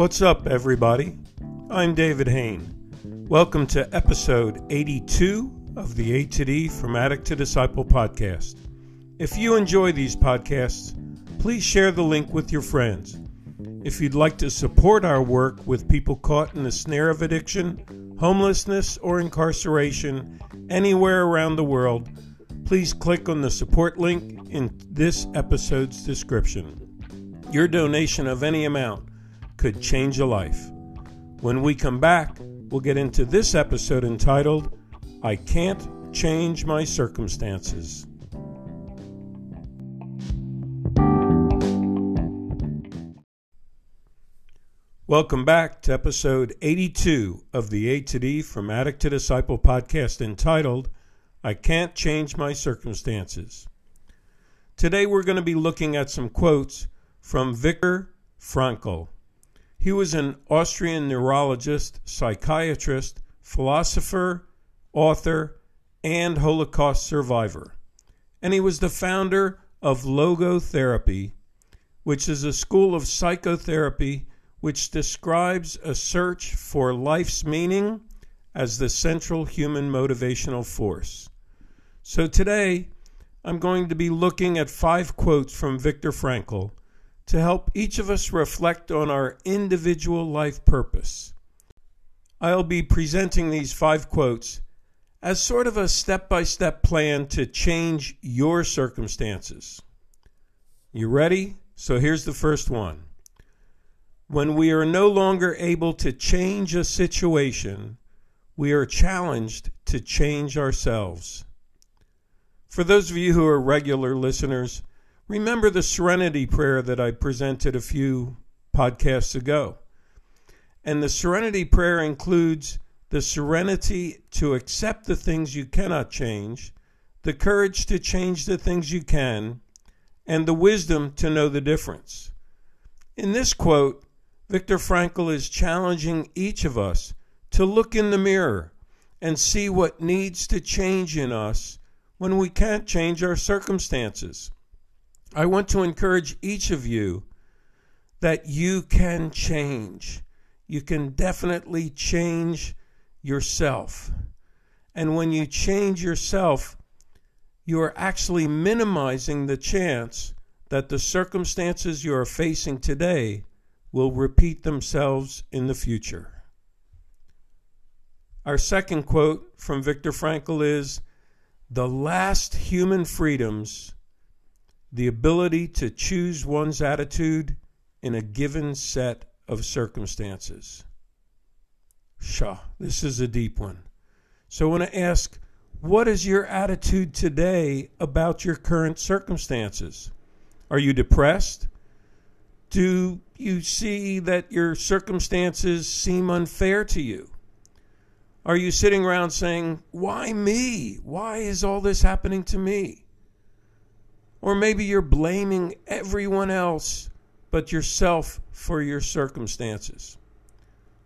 What's up, everybody? I'm David Hain. Welcome to episode 82 of the A to D From Addict to Disciple podcast. If you enjoy these podcasts, please share the link with your friends. If you'd like to support our work with people caught in the snare of addiction, homelessness, or incarceration anywhere around the world, please click on the support link in this episode's description. Your donation of any amount could change a life. When we come back, we'll get into this episode entitled, I Can't Change My Circumstances. Welcome back to episode 82 of the A to D from Addict to Disciple podcast entitled, I Can't Change My Circumstances. Today we're going to be looking at some quotes from Viktor Frankl. He was an Austrian neurologist, psychiatrist, philosopher, author, and Holocaust survivor. And he was the founder of logotherapy, which is a school of psychotherapy which describes a search for life's meaning as the central human motivational force. So today, I'm going to be looking at five quotes from Viktor Frankl to help each of us reflect on our individual life purpose. I'll be presenting these five quotes as sort of a step by step plan to change your circumstances. You ready? So here's the first one. When we are no longer able to change a situation, we are challenged to change ourselves. For those of you who are regular listeners, Remember the serenity prayer that I presented a few podcasts ago. And the serenity prayer includes the serenity to accept the things you cannot change, the courage to change the things you can, and the wisdom to know the difference. In this quote, Viktor Frankl is challenging each of us to look in the mirror and see what needs to change in us when we can't change our circumstances. I want to encourage each of you that you can change. You can definitely change yourself. And when you change yourself, you are actually minimizing the chance that the circumstances you are facing today will repeat themselves in the future. Our second quote from Viktor Frankl is The last human freedoms the ability to choose one's attitude in a given set of circumstances. Shah, this is a deep one. So I want to ask what is your attitude today about your current circumstances? Are you depressed? Do you see that your circumstances seem unfair to you? Are you sitting around saying, Why me? Why is all this happening to me? Or maybe you're blaming everyone else but yourself for your circumstances.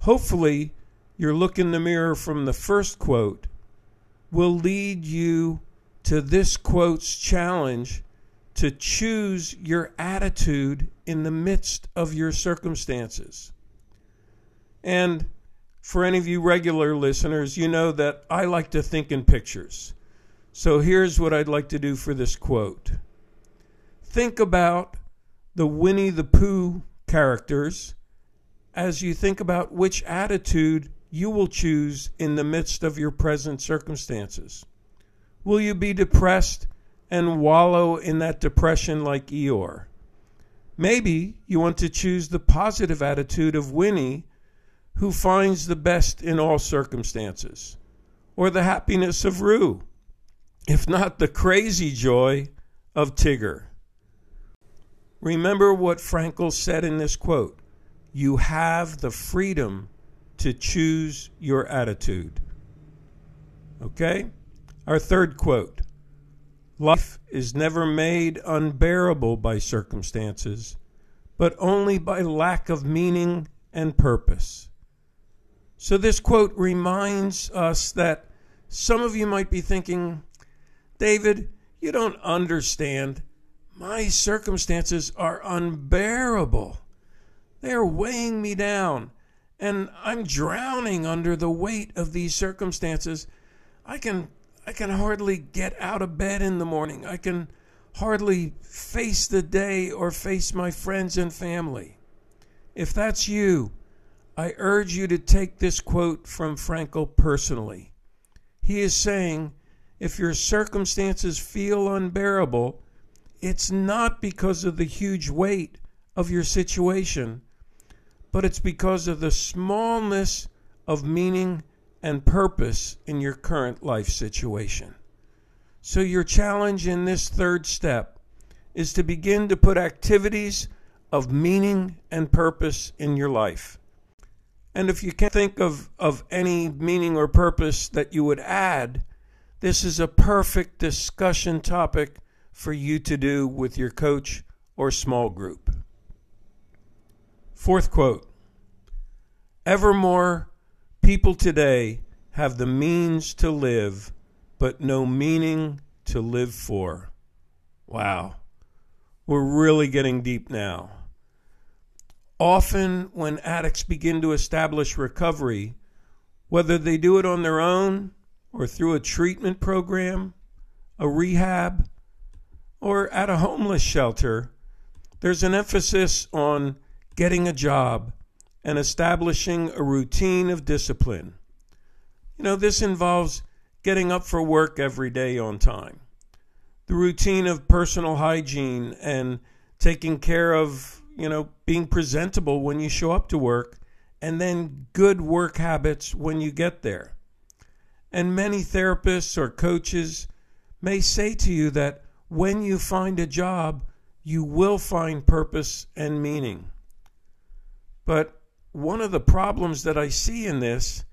Hopefully, your look in the mirror from the first quote will lead you to this quote's challenge to choose your attitude in the midst of your circumstances. And for any of you regular listeners, you know that I like to think in pictures. So here's what I'd like to do for this quote think about the Winnie the Pooh characters as you think about which attitude you will choose in the midst of your present circumstances. Will you be depressed and wallow in that depression like Eeyore? Maybe you want to choose the positive attitude of Winnie, who finds the best in all circumstances, or the happiness of Roo, if not the crazy joy of Tigger. Remember what Frankl said in this quote you have the freedom to choose your attitude. Okay? Our third quote Life is never made unbearable by circumstances, but only by lack of meaning and purpose. So, this quote reminds us that some of you might be thinking, David, you don't understand. My circumstances are unbearable. They are weighing me down, and I'm drowning under the weight of these circumstances. I can I can hardly get out of bed in the morning. I can hardly face the day or face my friends and family. If that's you, I urge you to take this quote from Frankl personally. He is saying, if your circumstances feel unbearable, it's not because of the huge weight of your situation, but it's because of the smallness of meaning and purpose in your current life situation. So, your challenge in this third step is to begin to put activities of meaning and purpose in your life. And if you can't think of, of any meaning or purpose that you would add, this is a perfect discussion topic for you to do with your coach or small group. Fourth quote Ever more people today have the means to live, but no meaning to live for. Wow. We're really getting deep now. Often, when addicts begin to establish recovery, whether they do it on their own or through a treatment program, a rehab, or at a homeless shelter, there's an emphasis on getting a job and establishing a routine of discipline. You know, this involves getting up for work every day on time, the routine of personal hygiene and taking care of you know, being presentable when you show up to work, and then good work habits when you get there. And many therapists or coaches may say to you that when you find a job, you will find purpose and meaning. But one of the problems that I see in this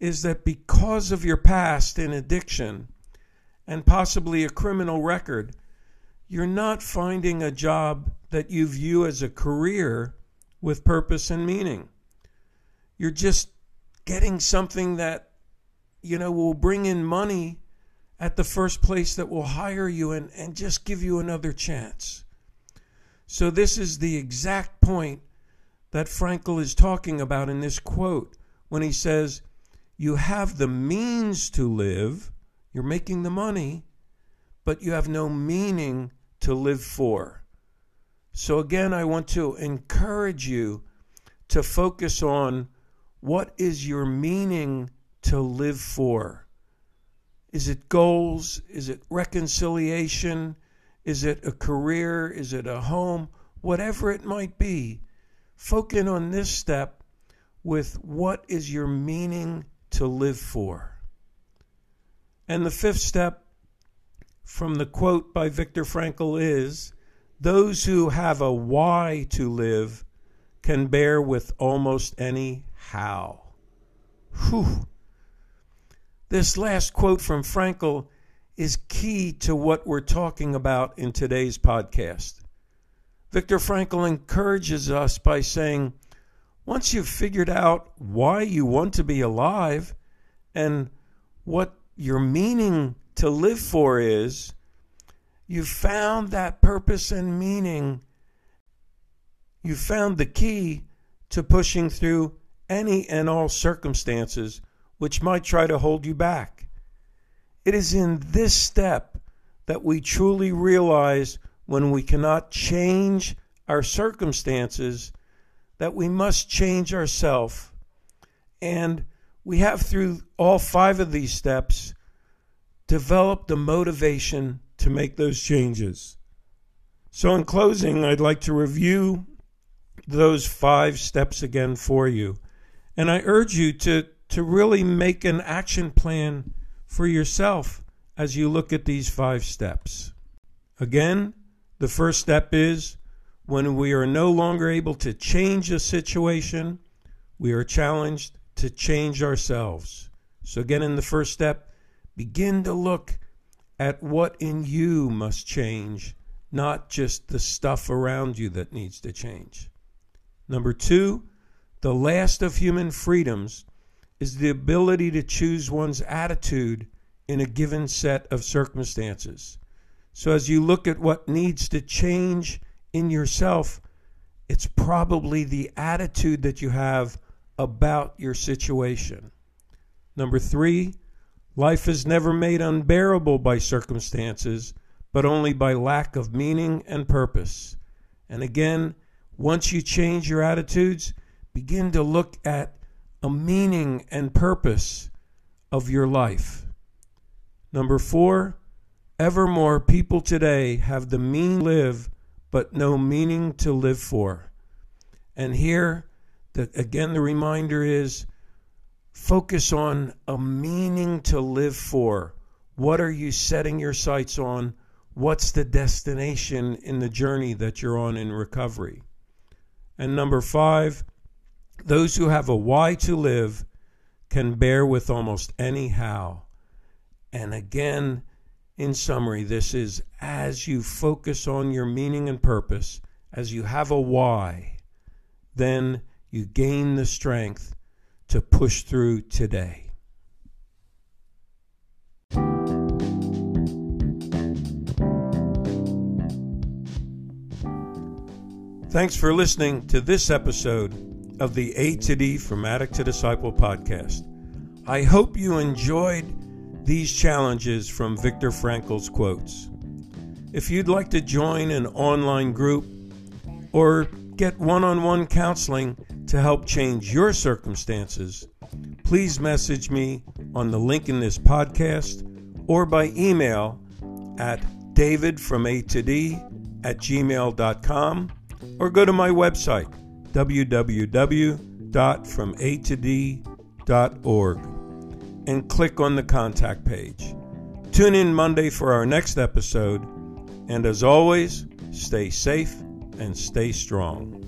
is that because of your past in addiction and possibly a criminal record, you're not finding a job that you view as a career with purpose and meaning. You're just getting something that, you know, will bring in money at the first place that will hire you and, and just give you another chance. So, this is the exact point that Frankl is talking about in this quote when he says, You have the means to live, you're making the money, but you have no meaning to live for. So, again, I want to encourage you to focus on what is your meaning to live for? Is it goals? Is it reconciliation? Is it a career? Is it a home? Whatever it might be, focus on this step with what is your meaning to live for. And the fifth step from the quote by Viktor Frankl is Those who have a why to live can bear with almost any how. Whew. This last quote from Frankl is key to what we're talking about in today's podcast. Viktor Frankl encourages us by saying, once you've figured out why you want to be alive and what your meaning to live for is you've found that purpose and meaning. You've found the key to pushing through any and all circumstances which might try to hold you back. It is in this step that we truly realize when we cannot change our circumstances that we must change ourselves. And we have, through all five of these steps, developed the motivation to make those changes. So, in closing, I'd like to review those five steps again for you. And I urge you to, to really make an action plan for yourself as you look at these five steps. Again, the first step is when we are no longer able to change a situation, we are challenged to change ourselves. So, again, in the first step, Begin to look at what in you must change, not just the stuff around you that needs to change. Number two, the last of human freedoms is the ability to choose one's attitude in a given set of circumstances. So, as you look at what needs to change in yourself, it's probably the attitude that you have about your situation. Number three, life is never made unbearable by circumstances, but only by lack of meaning and purpose. And again, once you change your attitudes, begin to look at a meaning and purpose of your life. Number four, ever more people today have the mean live, but no meaning to live for. And here, the, again, the reminder is focus on a meaning to live for. What are you setting your sights on? What's the destination in the journey that you're on in recovery? And number five, those who have a why to live can bear with almost any how. And again, in summary, this is as you focus on your meaning and purpose, as you have a why, then you gain the strength to push through today. Thanks for listening to this episode of the A to D from Addict to Disciple podcast. I hope you enjoyed these challenges from Viktor Frankl's quotes. If you'd like to join an online group or get one on one counseling to help change your circumstances, please message me on the link in this podcast or by email at davidfroma at gmail.com or go to my website, www.fromatod.org, and click on the contact page. Tune in Monday for our next episode, and as always, stay safe and stay strong.